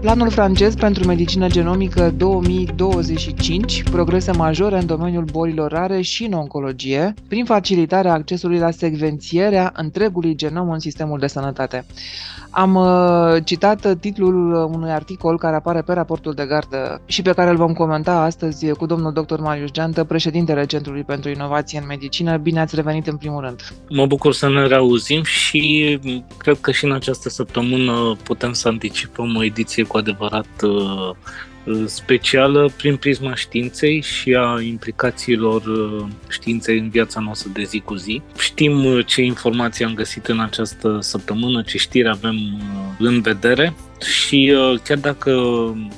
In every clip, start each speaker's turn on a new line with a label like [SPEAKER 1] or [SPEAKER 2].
[SPEAKER 1] Planul francez pentru medicină genomică 2025, progrese majore în domeniul bolilor rare și în oncologie, prin facilitarea accesului la secvențierea întregului genom în sistemul de sănătate. Am uh, citat titlul unui articol care apare pe raportul de gardă și pe care îl vom comenta astăzi cu domnul dr. Marius Geantă, președintele Centrului pentru Inovație în Medicină. Bine ați revenit în primul rând.
[SPEAKER 2] Mă bucur să ne reauzim și cred că și în această săptămână putem să anticipăm o ediție cu adevărat uh, specială prin prisma științei și a implicațiilor uh, științei în viața noastră de zi cu zi. Știm uh, ce informații am găsit în această săptămână, ce știri avem în vedere și chiar dacă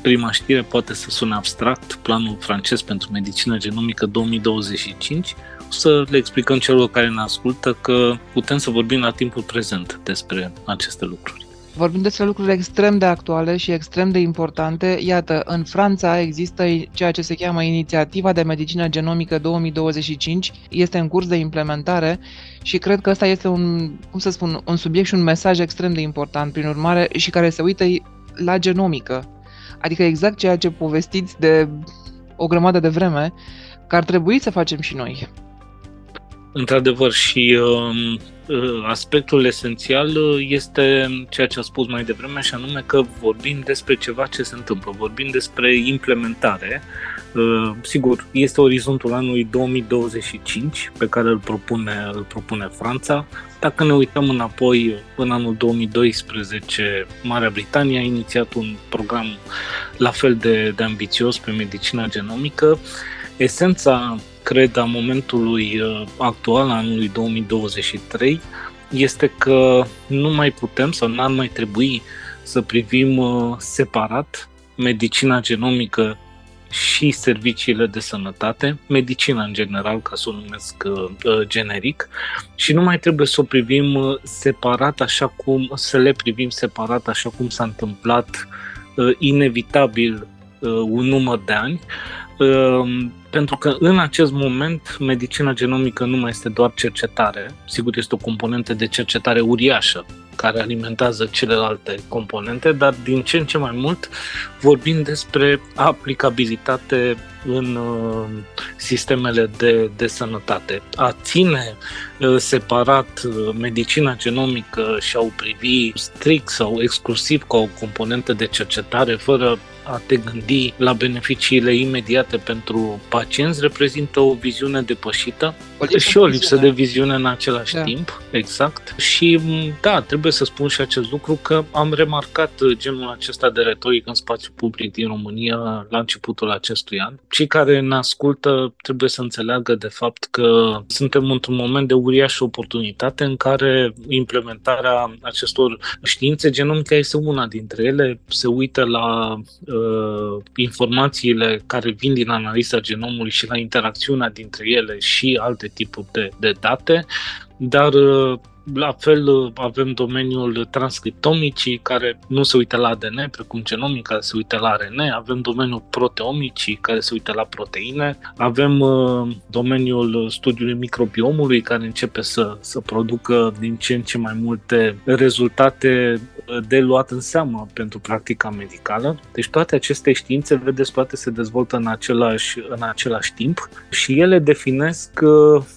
[SPEAKER 2] prima știre poate să sune abstract, planul francez pentru medicină genomică 2025, să le explicăm celor care ne ascultă că putem să vorbim la timpul prezent despre aceste lucruri.
[SPEAKER 1] Vorbim despre lucruri extrem de actuale și extrem de importante. Iată, în Franța există ceea ce se cheamă Inițiativa de Medicină Genomică 2025. Este în curs de implementare și cred că ăsta este un, cum să spun, un subiect și un mesaj extrem de important, prin urmare, și care se uită la genomică. Adică exact ceea ce povestiți de o grămadă de vreme, că ar trebui să facem și noi.
[SPEAKER 2] Într-adevăr, și uh, aspectul esențial uh, este ceea ce a spus mai devreme, și anume că vorbim despre ceva ce se întâmplă, vorbim despre implementare. Uh, sigur, este orizontul anului 2025 pe care îl propune, îl propune Franța. Dacă ne uităm înapoi, în anul 2012, Marea Britanie a inițiat un program la fel de, de ambițios pe medicina genomică. Esența cred, a momentului uh, actual, anului 2023, este că nu mai putem sau n-ar mai trebui să privim uh, separat medicina genomică și serviciile de sănătate, medicina în general, ca să o numesc uh, generic, și nu mai trebuie să o privim separat așa cum, să le privim separat așa cum s-a întâmplat inevitabil un număr de ani, pentru că în acest moment medicina genomică nu mai este doar cercetare, sigur este o componentă de cercetare uriașă care alimentează celelalte componente, dar din ce în ce mai mult vorbim despre aplicabilitate în uh, sistemele de, de sănătate. A ține uh, separat uh, medicina genomică și a o privi strict sau exclusiv ca o componentă de cercetare fără a te gândi la beneficiile imediate pentru pacienți reprezintă o viziune depășită o și o lipsă de viziune în același da. timp, exact. Și da, trebuie să spun și acest lucru că am remarcat genul acesta de retorică în spațiu public din România la începutul acestui an. Cei care ne ascultă trebuie să înțeleagă de fapt că suntem într-un moment de uriașă oportunitate în care implementarea acestor științe genomică este una dintre ele, se uită la uh, informațiile care vin din analiza genomului și la interacțiunea dintre ele și alte tipuri de, de date, dar uh, la fel uh, avem domeniul transcriptomicii care nu se uită la ADN, precum genomic care se uită la RN, avem domeniul proteomicii care se uită la proteine, avem uh, domeniul studiului microbiomului care începe să, să producă din ce în ce mai multe rezultate de luat în seamă pentru practica medicală. Deci toate aceste științe, vedeți, toate se dezvoltă în același, în același timp și ele definesc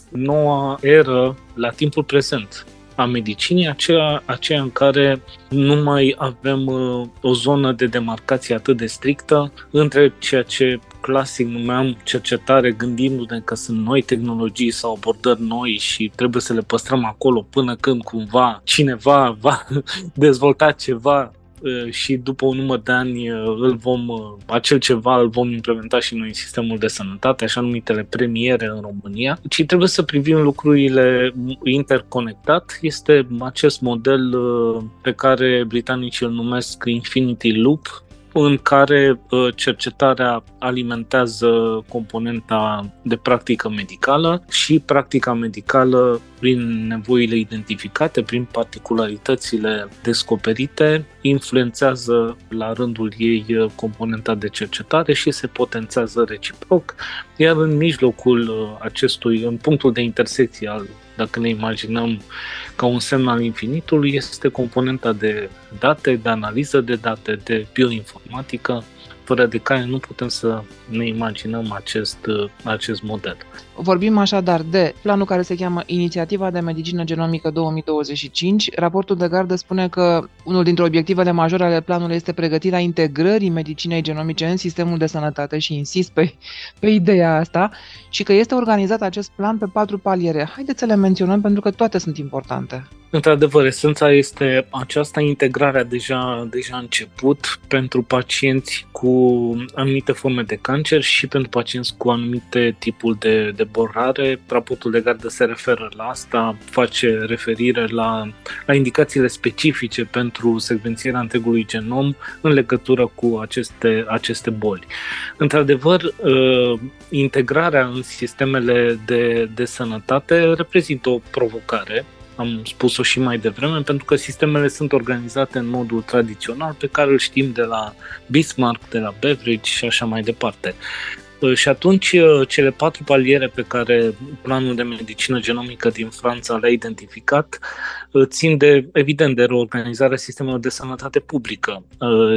[SPEAKER 2] noua eră la timpul prezent a medicinii, aceea, aceea în care nu mai avem uh, o zonă de demarcație atât de strictă între ceea ce clasic numeam cercetare gândindu-ne că sunt noi tehnologii sau abordări noi și trebuie să le păstrăm acolo până când cumva cineva va dezvolta ceva. Uh, și după un număr de ani uh, îl vom, uh, acel ceva îl vom implementa și noi în sistemul de sănătate, așa numitele premiere în România, ci trebuie să privim lucrurile interconectat. Este acest model pe care britanicii îl numesc Infinity Loop, în care cercetarea alimentează componenta de practică medicală și practica medicală prin nevoile identificate, prin particularitățile descoperite, influențează la rândul ei componenta de cercetare și se potențează reciproc, iar în mijlocul acestui, în punctul de intersecție al dacă ne imaginăm ca un semn al infinitului, este componenta de date, de analiză de date, de bioinformatică, fără de care nu putem să ne imaginăm acest, acest model.
[SPEAKER 1] Vorbim așadar de planul care se cheamă Inițiativa de Medicină Genomică 2025. Raportul de gardă spune că unul dintre obiectivele majore ale planului este pregătirea integrării medicinei genomice în sistemul de sănătate și insist pe, pe ideea asta și că este organizat acest plan pe patru paliere. Haideți să le menționăm pentru că toate sunt importante.
[SPEAKER 2] Într-adevăr, esența este aceasta integrare a deja, deja început pentru pacienți cu anumite forme de cancer și pentru pacienți cu anumite tipuri de, de boli rare. Raportul de gardă se referă la asta, face referire la, la indicațiile specifice pentru secvențierea întregului genom în legătură cu aceste, aceste boli. Într-adevăr, uh, integrarea în sistemele de, de sănătate reprezintă o provocare am spus-o și mai devreme, pentru că sistemele sunt organizate în modul tradițional pe care îl știm de la Bismarck, de la Beveridge și așa mai departe. Uh, și atunci uh, cele patru paliere pe care planul de medicină genomică din Franța le-a identificat uh, țin de, evident, de reorganizarea sistemelor de sănătate publică,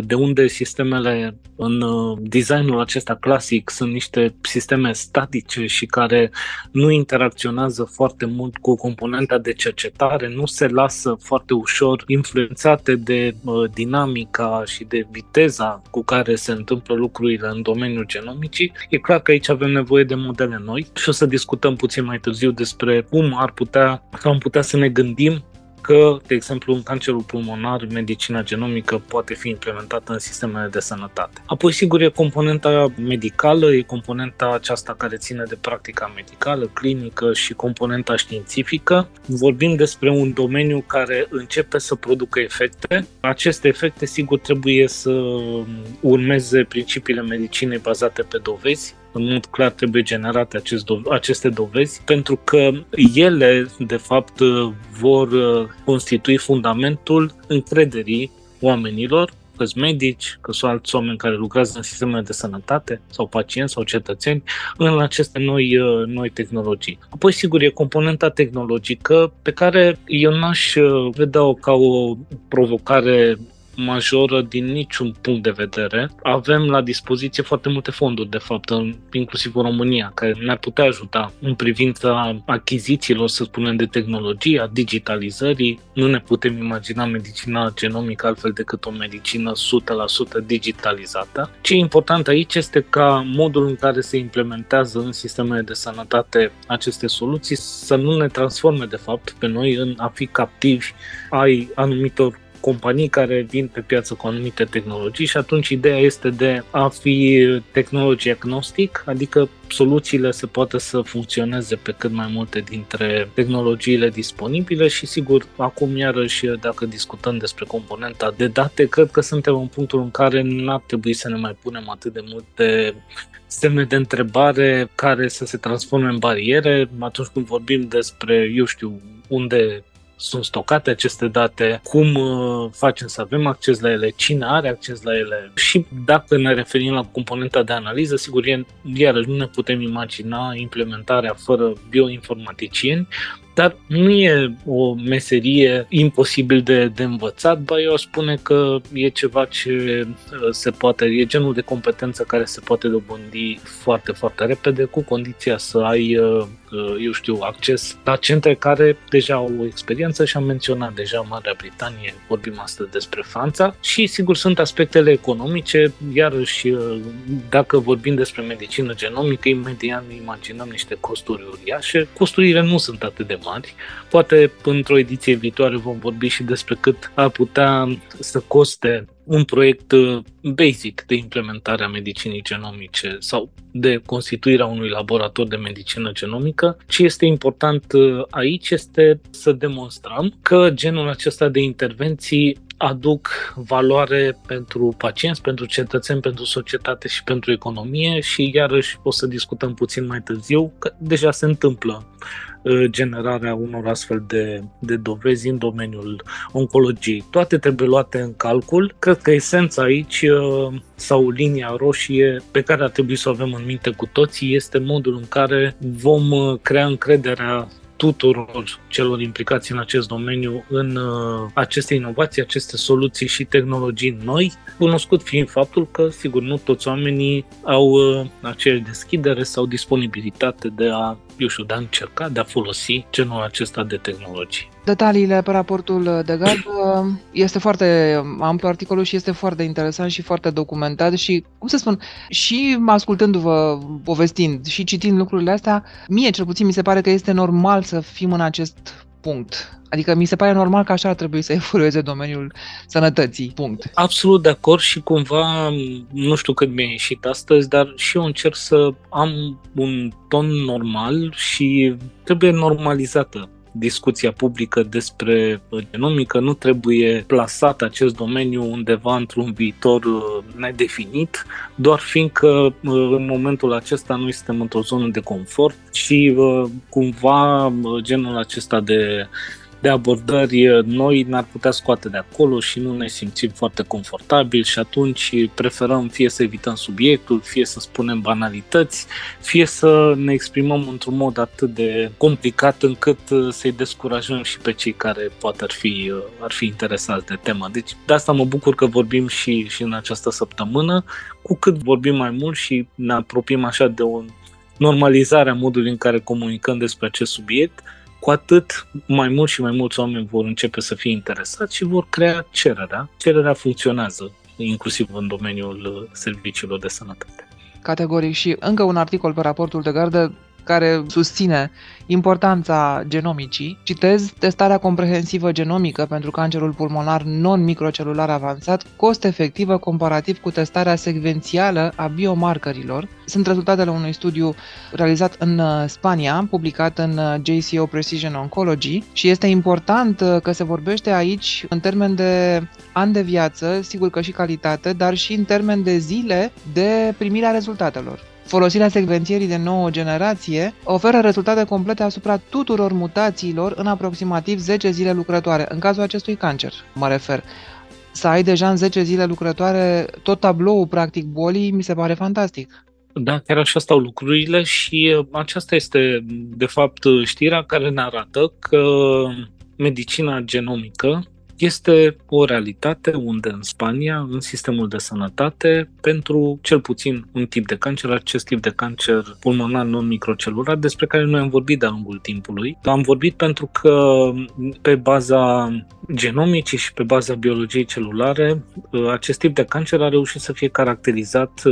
[SPEAKER 2] de unde sistemele în designul acesta clasic sunt niște sisteme statice și care nu interacționează foarte mult cu componenta de cercetare, nu se lasă foarte ușor influențate de dinamica și de viteza cu care se întâmplă lucrurile în domeniul genomicii E clar că aici avem nevoie de modele noi și o să discutăm puțin mai târziu despre cum ar putea, sau am putea să ne gândim că, de exemplu, în cancerul pulmonar, medicina genomică poate fi implementată în sistemele de sănătate. Apoi, sigur, e componenta medicală, e componenta aceasta care ține de practica medicală, clinică și componenta științifică. Vorbim despre un domeniu care începe să producă efecte. Aceste efecte, sigur, trebuie să urmeze principiile medicinei bazate pe dovezi, în mod clar trebuie generate acest do- aceste dovezi, pentru că ele, de fapt, vor uh, constitui fundamentul încrederii oamenilor că medici, că sunt alți oameni care lucrează în sistemele de sănătate sau pacienți sau cetățeni în aceste noi, uh, noi tehnologii. Apoi, sigur, e componenta tehnologică pe care eu n-aș uh, vedea-o ca o provocare majoră din niciun punct de vedere. Avem la dispoziție foarte multe fonduri, de fapt, inclusiv în România, care ne-ar putea ajuta în privința achizițiilor, să spunem, de tehnologie, a digitalizării. Nu ne putem imagina medicina genomică altfel decât o medicină 100% digitalizată. Ce e important aici este ca modul în care se implementează în sistemele de sănătate aceste soluții să nu ne transforme, de fapt, pe noi în a fi captivi ai anumitor companii care vin pe piață cu anumite tehnologii și atunci ideea este de a fi tehnologie agnostic, adică soluțiile se poate să funcționeze pe cât mai multe dintre tehnologiile disponibile și sigur, acum iarăși dacă discutăm despre componenta de date, cred că suntem în punctul în care n-ar trebui să ne mai punem atât de multe semne de întrebare care să se transforme în bariere. Atunci când vorbim despre, eu știu, unde sunt stocate aceste date, cum uh, facem să avem acces la ele, cine are acces la ele. Și dacă ne referim la componenta de analiză, sigur, iarăși nu ne putem imagina implementarea fără bioinformaticieni, dar nu e o meserie imposibil de, de învățat, ba eu aș spune că e ceva ce uh, se poate, e genul de competență care se poate dobândi foarte, foarte repede, cu condiția să ai, uh, uh, eu știu, acces la centre care deja au o experiență și am menționat deja Marea Britanie, vorbim astăzi despre Franța și sigur sunt aspectele economice, iarăși dacă vorbim despre medicină genomică, imediat ne imaginăm niște costuri uriașe, costurile nu sunt atât de mari. Poate într-o ediție viitoare vom vorbi și despre cât ar putea să coste un proiect uh, basic de implementare a medicinii genomice sau de constituirea unui laborator de medicină genomică. Ce este important uh, aici este să demonstrăm că genul acesta de intervenții aduc valoare pentru pacienți, pentru cetățeni, pentru societate și pentru economie și iarăși o să discutăm puțin mai târziu că deja se întâmplă Uh, generarea unor astfel de, de dovezi în domeniul oncologiei. Toate trebuie luate în calcul. Cred că esența aici uh, sau linia roșie pe care ar trebui să o avem în minte cu toții este modul în care vom uh, crea încrederea tuturor celor implicați în acest domeniu în uh, aceste inovații, aceste soluții și tehnologii noi, cunoscut fiind faptul că, sigur, nu toți oamenii au uh, aceeași deschidere sau disponibilitate de a, eu știu, de a încerca, de a folosi genul acesta de tehnologii.
[SPEAKER 1] Detaliile pe raportul de gard este foarte amplu articolul și este foarte interesant și foarte documentat și, cum să spun, și ascultându-vă, povestind și citind lucrurile astea, mie cel puțin mi se pare că este normal să fim în acest punct. Adică mi se pare normal că așa ar trebui să evolueze domeniul sănătății. Punct.
[SPEAKER 2] Absolut de acord și cumva, nu știu cât mi-a ieșit astăzi, dar și eu încerc să am un ton normal și trebuie normalizată discuția publică despre genomică, nu trebuie plasat acest domeniu undeva într-un viitor uh, nedefinit, doar fiindcă uh, în momentul acesta noi suntem într-o zonă de confort și uh, cumva genul acesta de de abordări noi ne-ar putea scoate de acolo și nu ne simțim foarte confortabil și atunci preferăm fie să evităm subiectul, fie să spunem banalități, fie să ne exprimăm într-un mod atât de complicat încât să-i descurajăm și pe cei care poate ar fi, ar fi interesați de temă. Deci de asta mă bucur că vorbim și, și în această săptămână. Cu cât vorbim mai mult și ne apropiem așa de o normalizare a modului în care comunicăm despre acest subiect, cu atât mai mult și mai mulți oameni vor începe să fie interesați și vor crea cererea. Cererea funcționează, inclusiv în domeniul serviciilor de sănătate.
[SPEAKER 1] Categoric și încă un articol pe raportul de gardă care susține importanța genomicii. Citez, testarea comprehensivă genomică pentru cancerul pulmonar non-microcelular avansat, cost efectivă comparativ cu testarea secvențială a biomarcărilor. Sunt rezultatele unui studiu realizat în uh, Spania, publicat în uh, JCO Precision Oncology și este important uh, că se vorbește aici în termen de ani de viață, sigur că și calitate, dar și în termen de zile de primirea rezultatelor. Folosirea secvențierii de nouă generație oferă rezultate complete asupra tuturor mutațiilor în aproximativ 10 zile lucrătoare, în cazul acestui cancer, mă refer. Să ai deja în 10 zile lucrătoare tot tabloul practic bolii, mi se pare fantastic.
[SPEAKER 2] Da, chiar așa stau lucrurile și uh, aceasta este, de fapt, știrea care ne arată că medicina genomică este o realitate unde în Spania, în sistemul de sănătate, pentru cel puțin un tip de cancer, acest tip de cancer pulmonar non-microcelular, despre care noi am vorbit de-a lungul timpului. Am vorbit pentru că pe baza genomicii și pe baza biologiei celulare, acest tip de cancer a reușit să fie caracterizat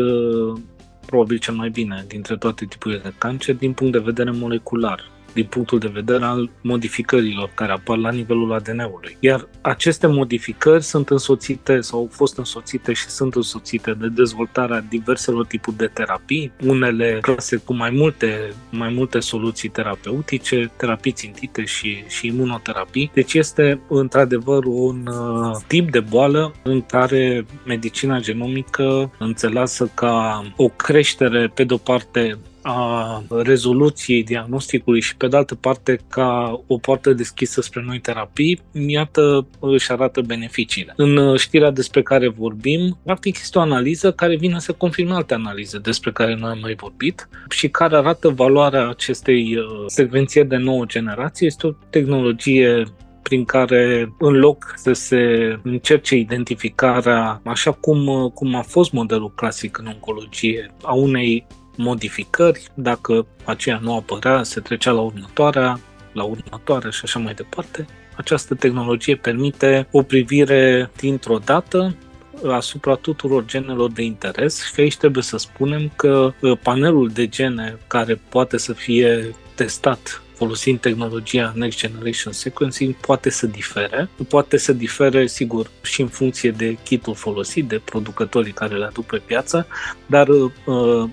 [SPEAKER 2] probabil cel mai bine dintre toate tipurile de cancer din punct de vedere molecular din punctul de vedere al modificărilor care apar la nivelul ADN-ului. Iar aceste modificări sunt însoțite sau au fost însoțite și sunt însoțite de dezvoltarea diverselor tipuri de terapii, unele clase cu mai multe, mai multe soluții terapeutice, terapii țintite și, și imunoterapii. Deci este într-adevăr un uh, tip de boală în care medicina genomică înțelasă ca o creștere, pe de-o parte, a rezoluției diagnosticului și pe de altă parte ca o poartă deschisă spre noi terapii, iată își arată beneficiile. În știrea despre care vorbim, practic este o analiză care vine să confirme alte analize despre care noi am mai vorbit și care arată valoarea acestei uh, secvențieri de nouă generație. Este o tehnologie prin care în loc să se încerce identificarea, așa cum, cum a fost modelul clasic în oncologie, a unei modificări, dacă aceea nu apărea, se trecea la următoarea, la următoarea și așa mai departe. Această tehnologie permite o privire dintr-o dată asupra tuturor genelor de interes și aici trebuie să spunem că uh, panelul de gene care poate să fie testat folosind tehnologia Next Generation Sequencing poate să difere. Poate să difere, sigur, și în funcție de kitul folosit, de producătorii care le aduc pe piață, dar uh,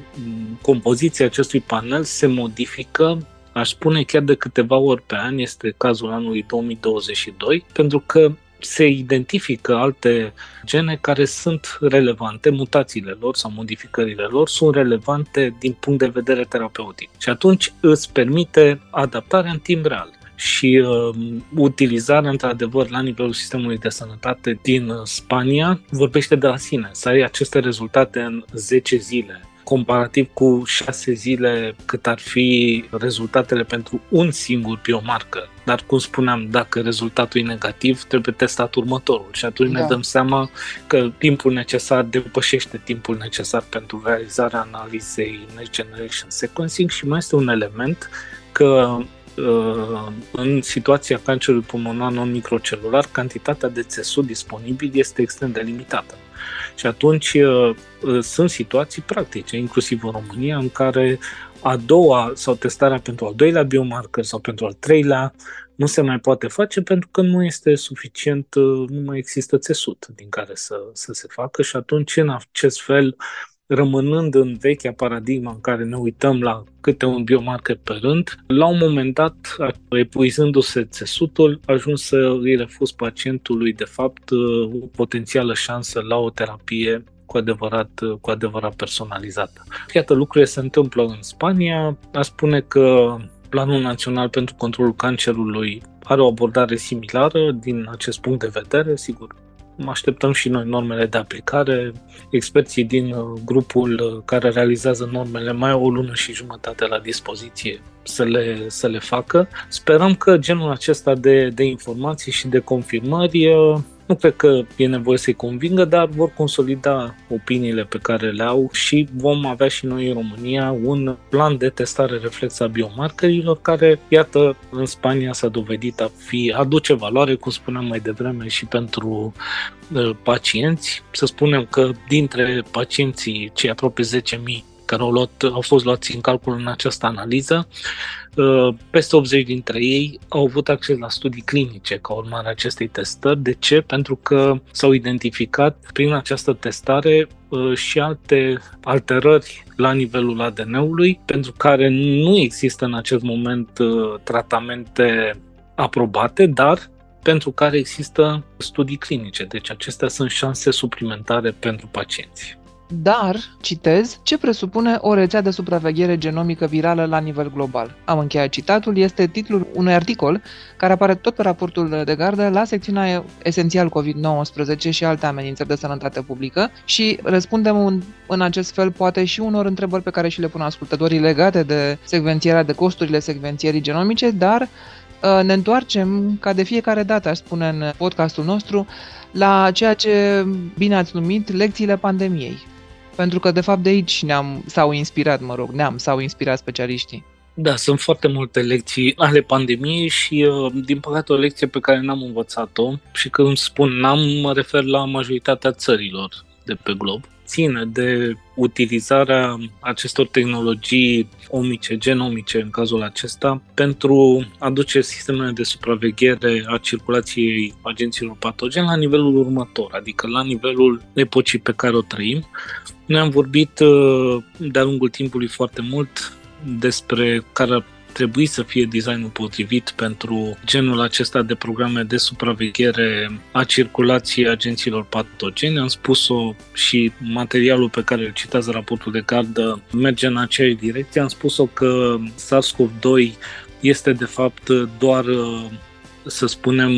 [SPEAKER 2] compoziția acestui panel se modifică aș spune chiar de câteva ori pe an, este cazul anului 2022, pentru că se identifică alte gene care sunt relevante, mutațiile lor sau modificările lor sunt relevante din punct de vedere terapeutic. Și atunci îți permite adaptarea în timp real și uh, utilizarea, într-adevăr, la nivelul sistemului de sănătate din Spania vorbește de la sine. Să ai aceste rezultate în 10 zile comparativ cu șase zile cât ar fi rezultatele pentru un singur biomarker. Dar, cum spuneam, dacă rezultatul e negativ, trebuie testat următorul și atunci da. ne dăm seama că timpul necesar depășește timpul necesar pentru realizarea analizei Next Generation Sequencing și mai este un element că uh, în situația cancerului pulmonar non-microcelular, cantitatea de țesut disponibil este extrem de limitată. Și atunci uh, uh, sunt situații practice, inclusiv în România, în care a doua sau testarea pentru al doilea biomarker sau pentru al treilea nu se mai poate face pentru că nu este suficient, uh, nu mai există țesut din care să, să se facă și atunci în acest fel rămânând în vechea paradigma în care ne uităm la câte un biomarker pe rând, la un moment dat, epuizându-se țesutul, ajuns să îi refuz pacientului, de fapt, o potențială șansă la o terapie cu adevărat, cu adevărat personalizată. Iată, lucrurile se întâmplă în Spania. A spune că Planul Național pentru Controlul Cancerului are o abordare similară din acest punct de vedere, sigur, așteptăm și noi normele de aplicare. Experții din uh, grupul uh, care realizează normele mai au o lună și jumătate la dispoziție să le, să le facă. Sperăm că genul acesta de, de informații și de confirmări uh, nu cred că e nevoie să-i convingă, dar vor consolida opiniile pe care le au și vom avea și noi în România un plan de testare reflex a biomarkerilor care, iată, în Spania s-a dovedit a fi, aduce valoare, cum spuneam mai devreme, și pentru uh, pacienți. Să spunem că dintre pacienții cei aproape 10.000 care au, luat, au fost luați în calcul în această analiză, uh, peste 80 dintre ei au avut acces la studii clinice ca urmare a acestei testări. De ce? Pentru că s-au identificat prin această testare uh, și alte alterări la nivelul ADN-ului, pentru care nu există în acest moment uh, tratamente aprobate, dar pentru care există studii clinice. Deci acestea sunt șanse suplimentare pentru pacienți.
[SPEAKER 1] Dar, citez, ce presupune o rețea de supraveghere genomică virală la nivel global. Am încheiat citatul, este titlul unui articol care apare tot pe raportul de gardă la secțiunea esențial COVID-19 și alte amenințări de sănătate publică și răspundem în, în acest fel poate și unor întrebări pe care și le pun ascultătorii legate de secvențierea, de costurile secvențierii genomice, dar uh, ne întoarcem, ca de fiecare dată, aș spune în podcastul nostru, la ceea ce bine ați numit lecțiile pandemiei. Pentru că, de fapt, de aici ne-am, s-au inspirat, mă rog, ne-am, s-au inspirat specialiștii.
[SPEAKER 2] Da, sunt foarte multe lecții ale pandemiei și, uh, din păcate, o lecție pe care n-am învățat-o și când spun n-am, mă refer la majoritatea țărilor de pe glob ține de utilizarea acestor tehnologii omice, genomice în cazul acesta, pentru a duce sistemele de supraveghere a circulației agenților patogeni la nivelul următor, adică la nivelul epocii pe care o trăim. Noi am vorbit uh, de-a lungul timpului foarte mult despre care trebui să fie designul potrivit pentru genul acesta de programe de supraveghere a circulației agenților patogene. Am spus-o și materialul pe care îl citează raportul de gardă merge în aceeași direcție. Am spus-o că SARS-CoV-2 este de fapt doar să spunem,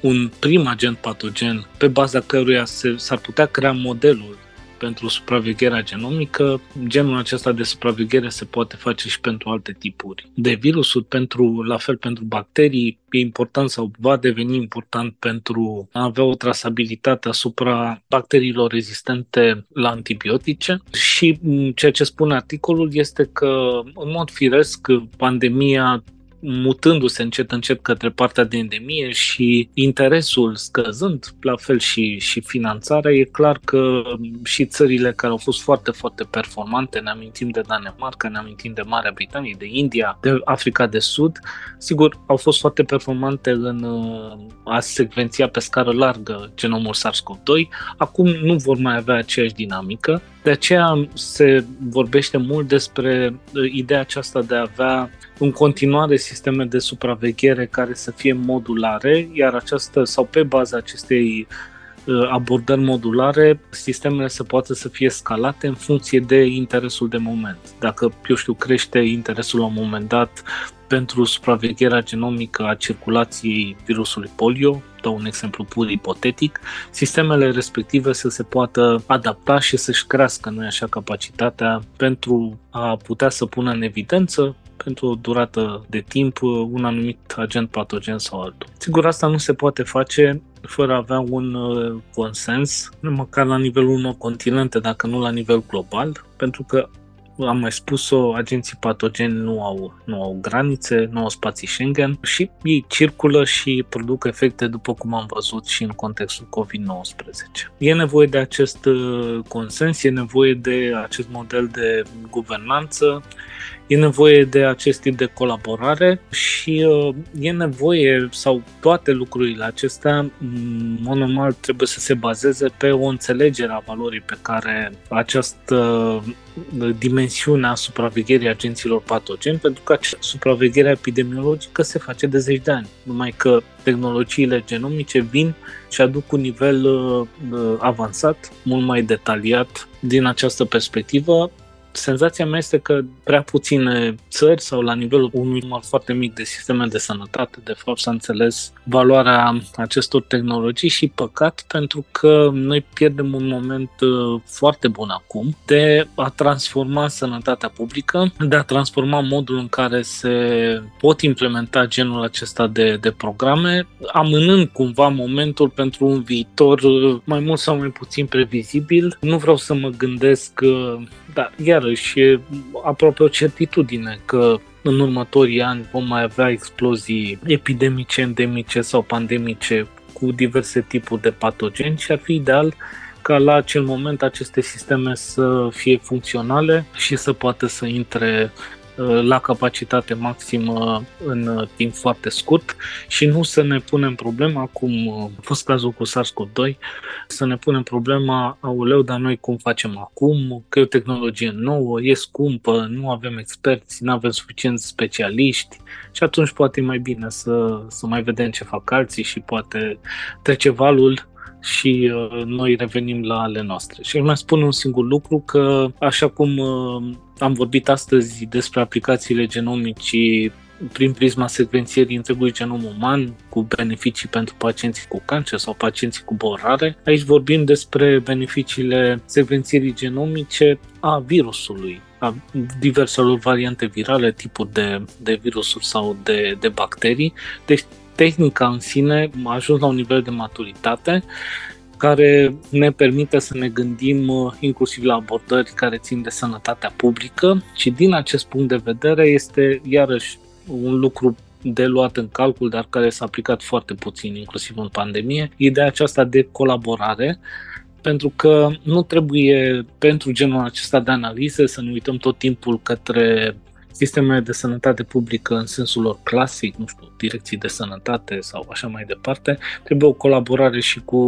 [SPEAKER 2] un prim agent patogen pe baza căruia se, s-ar putea crea modelul pentru supravegherea genomică, genul acesta de supraveghere se poate face și pentru alte tipuri de virusuri, pentru, la fel pentru bacterii, e important sau va deveni important pentru a avea o trasabilitate asupra bacteriilor rezistente la antibiotice. Și ceea ce spune articolul este că, în mod firesc, pandemia mutându-se încet încet către partea de endemie și interesul scăzând, la fel și, și finanțarea, e clar că și țările care au fost foarte, foarte performante, ne amintim de Danemarca, ne amintim de Marea Britanie, de India, de Africa de Sud, sigur, au fost foarte performante în uh, a secvenția pe scară largă genomul SARS-CoV-2, acum nu vor mai avea aceeași dinamică, de aceea se vorbește mult despre uh, ideea aceasta de a avea în continuare sisteme de supraveghere care să fie modulare, iar această sau pe baza acestei uh, abordări modulare, sistemele să poată să fie scalate în funcție de interesul de moment. Dacă, eu știu, crește interesul la un moment dat pentru supravegherea genomică a circulației virusului polio, dau un exemplu pur ipotetic, sistemele respective să se poată adapta și să-și crească, nu așa, capacitatea pentru a putea să pună în evidență pentru o durată de timp un anumit agent patogen sau altul. Sigur, asta nu se poate face fără a avea un uh, consens, măcar la nivelul unor continente, dacă nu la nivel global, pentru că am mai spus-o, agenții patogeni nu au, nu au granițe, nu au spații Schengen și ei circulă și produc efecte după cum am văzut și în contextul COVID-19. E nevoie de acest uh, consens, e nevoie de acest model de guvernanță, e nevoie de acest tip de colaborare și uh, e nevoie, sau toate lucrurile acestea, în mod normal, trebuie să se bazeze pe o înțelegere a valorii pe care această uh, dimensiune a supravegherii agenților patogeni, pentru că supravegherea epidemiologică se face de zeci de ani, numai că tehnologiile genomice vin și aduc un nivel uh, avansat, mult mai detaliat din această perspectivă, Senzația mea este că prea puține țări sau la nivelul unui număr foarte mic de sisteme de sănătate, de fapt, s-a înțeles valoarea acestor tehnologii și păcat pentru că noi pierdem un moment uh, foarte bun acum de a transforma sănătatea publică, de a transforma modul în care se pot implementa genul acesta de, de programe, amânând cumva momentul pentru un viitor uh, mai mult sau mai puțin previzibil. Nu vreau să mă gândesc, uh, dar iar iarăși e aproape o certitudine că în următorii ani vom mai avea explozii epidemice, endemice sau pandemice cu diverse tipuri de patogeni și ar fi ideal ca la acel moment aceste sisteme să fie funcționale și să poată să intre Uh, la capacitate maximă în uh, timp foarte scurt și nu să ne punem problema, cum uh, a fost cazul cu SARS-CoV-2, să ne punem problema, auleu, dar noi cum facem acum, că e o tehnologie nouă, e scumpă, nu avem experți, nu avem suficienți specialiști. Și atunci poate e mai bine să, să mai vedem ce fac alții și poate trece valul și uh, noi revenim la ale noastre. Și mai spun un singur lucru, că așa cum uh, am vorbit astăzi despre aplicațiile genomici prin prisma secvențierii întregului genom uman, cu beneficii pentru pacienții cu cancer sau pacienții cu bolare. Aici vorbim despre beneficiile secvențierii genomice a virusului, a diverselor variante virale, tipuri de, de virusuri sau de, de bacterii. Deci tehnica în sine a ajuns la un nivel de maturitate care ne permite să ne gândim uh, inclusiv la abordări care țin de sănătatea publică și din acest punct de vedere este iarăși un lucru de luat în calcul, dar care s-a aplicat foarte puțin, inclusiv în pandemie, ideea aceasta de colaborare, pentru că nu trebuie pentru genul acesta de analize să ne uităm tot timpul către sistemele de sănătate publică în sensul lor clasic, nu știu, direcții de sănătate sau așa mai departe, trebuie o colaborare și cu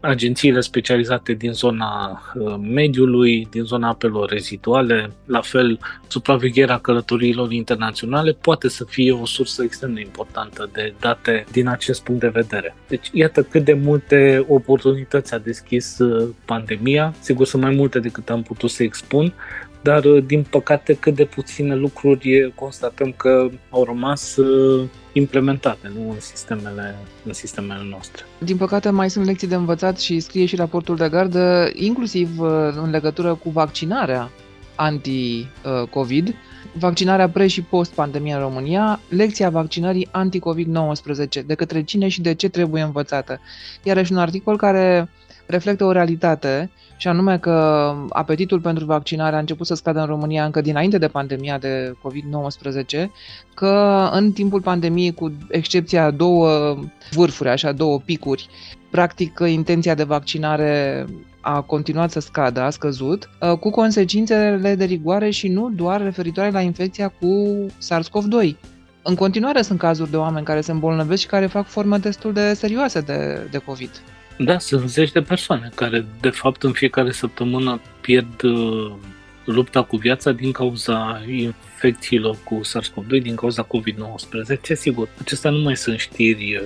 [SPEAKER 2] agențiile specializate din zona uh, mediului, din zona apelor reziduale, la fel supravegherea călătoriilor internaționale poate să fie o sursă extrem de importantă de date din acest punct de vedere. Deci iată cât de multe oportunități a deschis uh, pandemia, sigur sunt mai multe decât am putut să expun, dar uh, din păcate cât de puține lucruri constatăm că au rămas uh, implementate nu în sistemele, în sistemele noastre.
[SPEAKER 1] Din păcate mai sunt lecții de învățat și scrie și raportul de gardă, inclusiv uh, în legătură cu vaccinarea anti-COVID, vaccinarea pre- și post-pandemie în România, lecția vaccinării anti-COVID-19, de către cine și de ce trebuie învățată. Iarăși un articol care reflectă o realitate și anume că apetitul pentru vaccinare a început să scadă în România încă dinainte de pandemia de COVID-19, că în timpul pandemiei, cu excepția două vârfuri, așa, două picuri, practic intenția de vaccinare a continuat să scadă, a scăzut, cu consecințele de rigoare și nu doar referitoare la infecția cu SARS-CoV-2. În continuare sunt cazuri de oameni care se îmbolnăvesc și care fac forme destul de serioase de, de COVID.
[SPEAKER 2] Da, sunt zeci de persoane care, de fapt, în fiecare săptămână pierd uh, lupta cu viața din cauza infecțiilor cu SARS-CoV-2, din cauza COVID-19. Sigur, acestea nu mai sunt știri,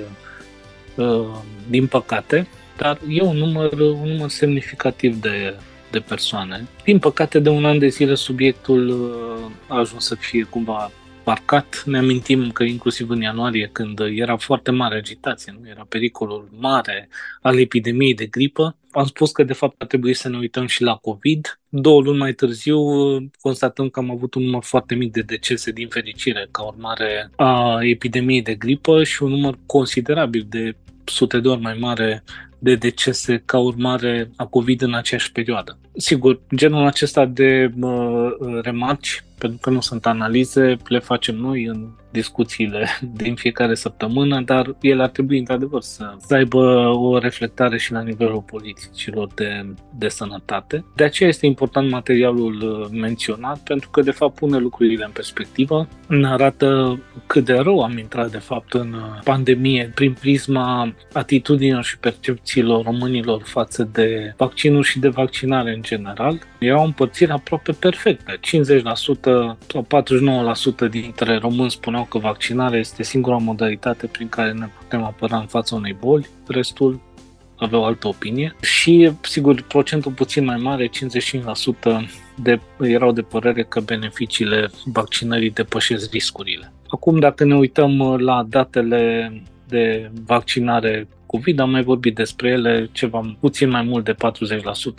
[SPEAKER 2] uh, uh, din păcate, dar e un număr, un număr semnificativ de, de persoane. Din păcate, de un an de zile, subiectul uh, a ajuns să fie cumva parcat. Ne amintim că inclusiv în ianuarie, când era foarte mare agitație, nu era pericolul mare al epidemiei de gripă, am spus că de fapt ar trebui să ne uităm și la COVID. Două luni mai târziu constatăm că am avut un număr foarte mic de decese din fericire ca urmare a epidemiei de gripă și un număr considerabil de sute de ori mai mare de decese ca urmare a COVID în aceeași perioadă. Sigur, genul acesta de uh, remarci, pentru că nu sunt analize, le facem noi în discuțiile din fiecare săptămână, dar ele ar trebui într-adevăr să, să aibă o reflectare și la nivelul politicilor de, de sănătate. De aceea este important materialul uh, menționat, pentru că de fapt pune lucrurile în perspectivă, ne arată cât de rău am intrat de fapt în uh, pandemie prin prisma atitudinilor și percepțiilor românilor față de vaccinuri și de vaccinare în general. Era o împărțire aproape perfectă. 50% sau 49% dintre români spuneau spuneau că vaccinarea este singura modalitate prin care ne putem apăra în fața unei boli, restul aveau altă opinie și, sigur, procentul puțin mai mare, 55%, de, erau de părere că beneficiile vaccinării depășesc riscurile. Acum, dacă ne uităm la datele de vaccinare COVID, am mai vorbit despre ele, ceva puțin mai mult de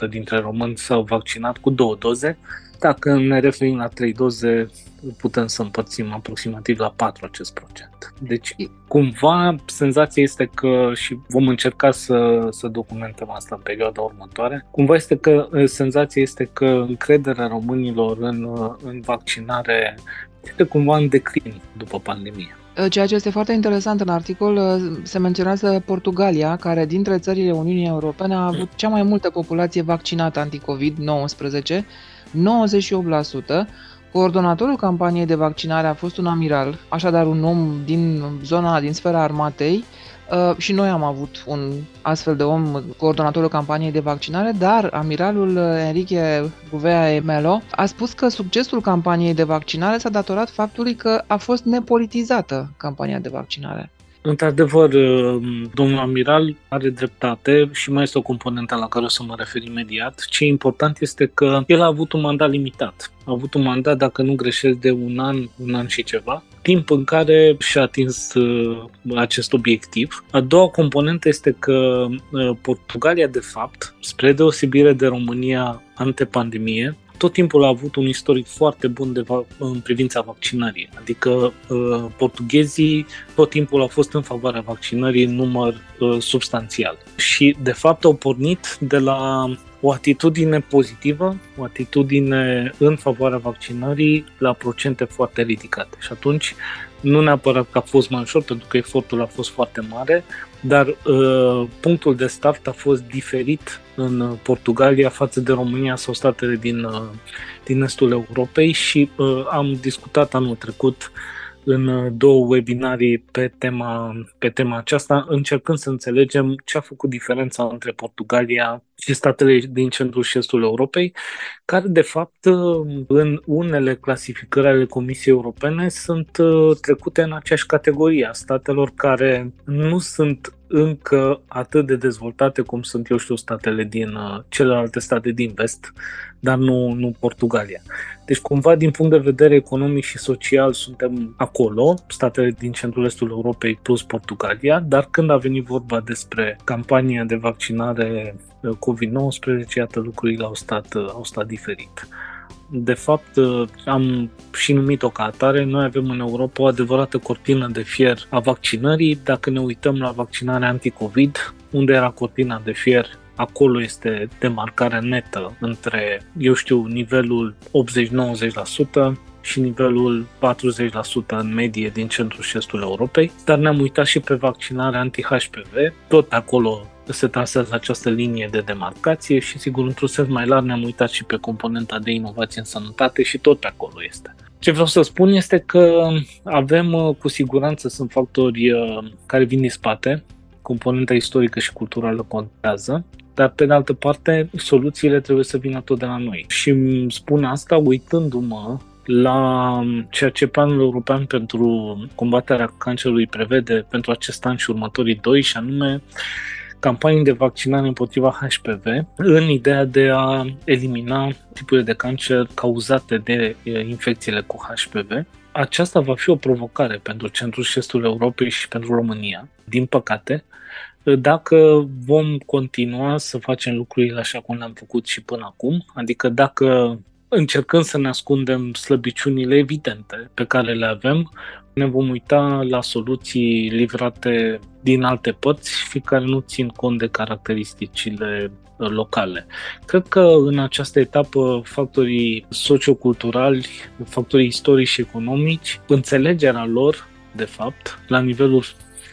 [SPEAKER 2] 40% dintre români s-au vaccinat cu două doze. Dacă ne referim la trei doze, putem să împărțim aproximativ la 4 acest procent. Deci, cumva, senzația este că, și vom încerca să, să documentăm asta în perioada următoare, cumva este că, senzația este că încrederea românilor în, în vaccinare este cumva în declin după pandemie.
[SPEAKER 1] Ceea ce este foarte interesant în articol, se menționează Portugalia, care dintre țările Uniunii Europene a avut cea mai multă populație vaccinată anticovid-19, 98%, Coordonatorul campaniei de vaccinare a fost un amiral, așadar un om din zona, din sfera armatei, Uh, și noi am avut un astfel de om, coordonatorul campaniei de vaccinare, dar amiralul Enrique Guvea Melo a spus că succesul campaniei de vaccinare s-a datorat faptului că a fost nepolitizată campania de vaccinare.
[SPEAKER 2] Într-adevăr, uh, domnul Amiral are dreptate și mai este o componentă la care o să mă refer imediat. Ce e important este că el a avut un mandat limitat. A avut un mandat, dacă nu greșesc, de un an, un an și ceva, timp în care și-a atins uh, acest obiectiv. A doua componentă este că uh, Portugalia, de fapt, spre deosebire de România antepandemie, tot timpul a avut un istoric foarte bun de va- în privința vaccinării. Adică uh, portughezii tot timpul au fost în favoarea vaccinării în număr uh, substanțial. Și de fapt au pornit de la o atitudine pozitivă, o atitudine în favoarea vaccinării la procente foarte ridicate. Și atunci nu neapărat că a fost mai ușor, pentru că efortul a fost foarte mare, dar uh, punctul de start a fost diferit în Portugalia față de România sau statele din, uh, din estul Europei și uh, am discutat anul trecut în uh, două webinarii pe tema, pe tema aceasta, încercând să înțelegem ce a făcut diferența între Portugalia și statele din centrul și estul Europei, care de fapt în unele clasificări ale Comisiei Europene sunt trecute în aceeași categorie a statelor care nu sunt încă atât de dezvoltate cum sunt, eu știu, statele din uh, celelalte state din vest, dar nu, nu Portugalia. Deci, cumva, din punct de vedere economic și social, suntem acolo, statele din centrul estul Europei plus Portugalia, dar când a venit vorba despre campania de vaccinare uh, COVID-19, iată, lucrurile au stat, uh, au stat diferit de fapt am și numit-o ca atare. Noi avem în Europa o adevărată cortină de fier a vaccinării. Dacă ne uităm la vaccinarea anti-COVID, unde era cortina de fier acolo este demarcarea netă între, eu știu, nivelul 80-90% și nivelul 40% în medie din centrul și estul Europei, dar ne-am uitat și pe vaccinarea anti-HPV, tot acolo se trasează această linie de demarcație și sigur într-un sens mai larg ne-am uitat și pe componenta de inovație în sănătate și tot pe acolo este. Ce vreau să spun este că avem uh, cu siguranță sunt factori uh, care vin din spate, componenta istorică și culturală contează, dar pe de altă parte soluțiile trebuie să vină tot de la noi. Și îmi spun asta uitându-mă la ceea ce planul european pentru combaterea cancerului prevede pentru acest an și următorii doi, și anume campanii de vaccinare împotriva HPV în ideea de a elimina tipurile de cancer cauzate de infecțiile cu HPV. aceasta va fi o provocare pentru centrul și estul Europei și pentru România, din păcate, dacă vom continua să facem lucrurile așa cum le-am făcut și până acum, adică dacă încercăm să ne ascundem slăbiciunile evidente pe care le avem, ne vom uita la soluții livrate din alte părți și care nu țin cont de caracteristicile locale. Cred că în această etapă factorii socioculturali, factorii istorici și economici, înțelegerea lor, de fapt, la nivelul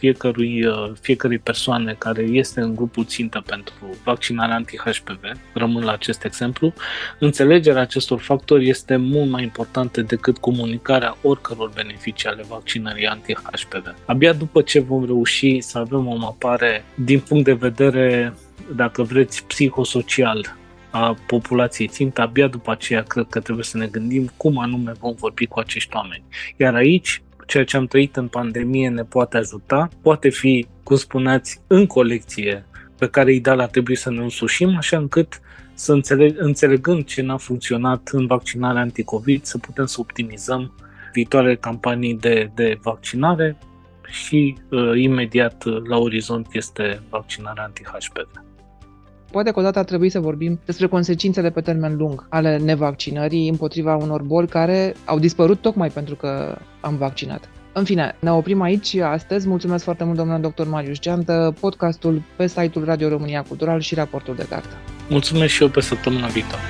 [SPEAKER 2] fiecărui, uh, fiecărui persoane care este în grupul țintă pentru vaccinarea anti-HPV, rămân la acest exemplu, înțelegerea acestor factori este mult mai importantă decât comunicarea oricăror beneficii ale vaccinării anti-HPV. Abia după ce vom reuși să avem o mapare din punct de vedere, dacă vreți, psihosocial a populației țintă, abia după aceea cred că trebuie să ne gândim cum anume vom vorbi cu acești oameni. Iar aici ceea ce am trăit în pandemie ne poate ajuta, poate fi, cum spuneați, în colecție pe care ideal ar trebui să ne însușim, așa încât să înțeleg, înțelegând ce n-a funcționat în vaccinarea anticovid, să putem să optimizăm viitoarele campanii de, de vaccinare și uh, imediat uh, la orizont este vaccinarea anti-HPV.
[SPEAKER 1] Poate că odată ar trebui să vorbim despre consecințele pe termen lung ale nevaccinării împotriva unor boli care au dispărut tocmai pentru că am vaccinat. În fine, ne oprim aici astăzi. Mulțumesc foarte mult, domnul dr. Marius Geantă, podcastul pe site-ul Radio România Cultural și raportul de carte.
[SPEAKER 2] Mulțumesc și eu pe săptămâna viitoare.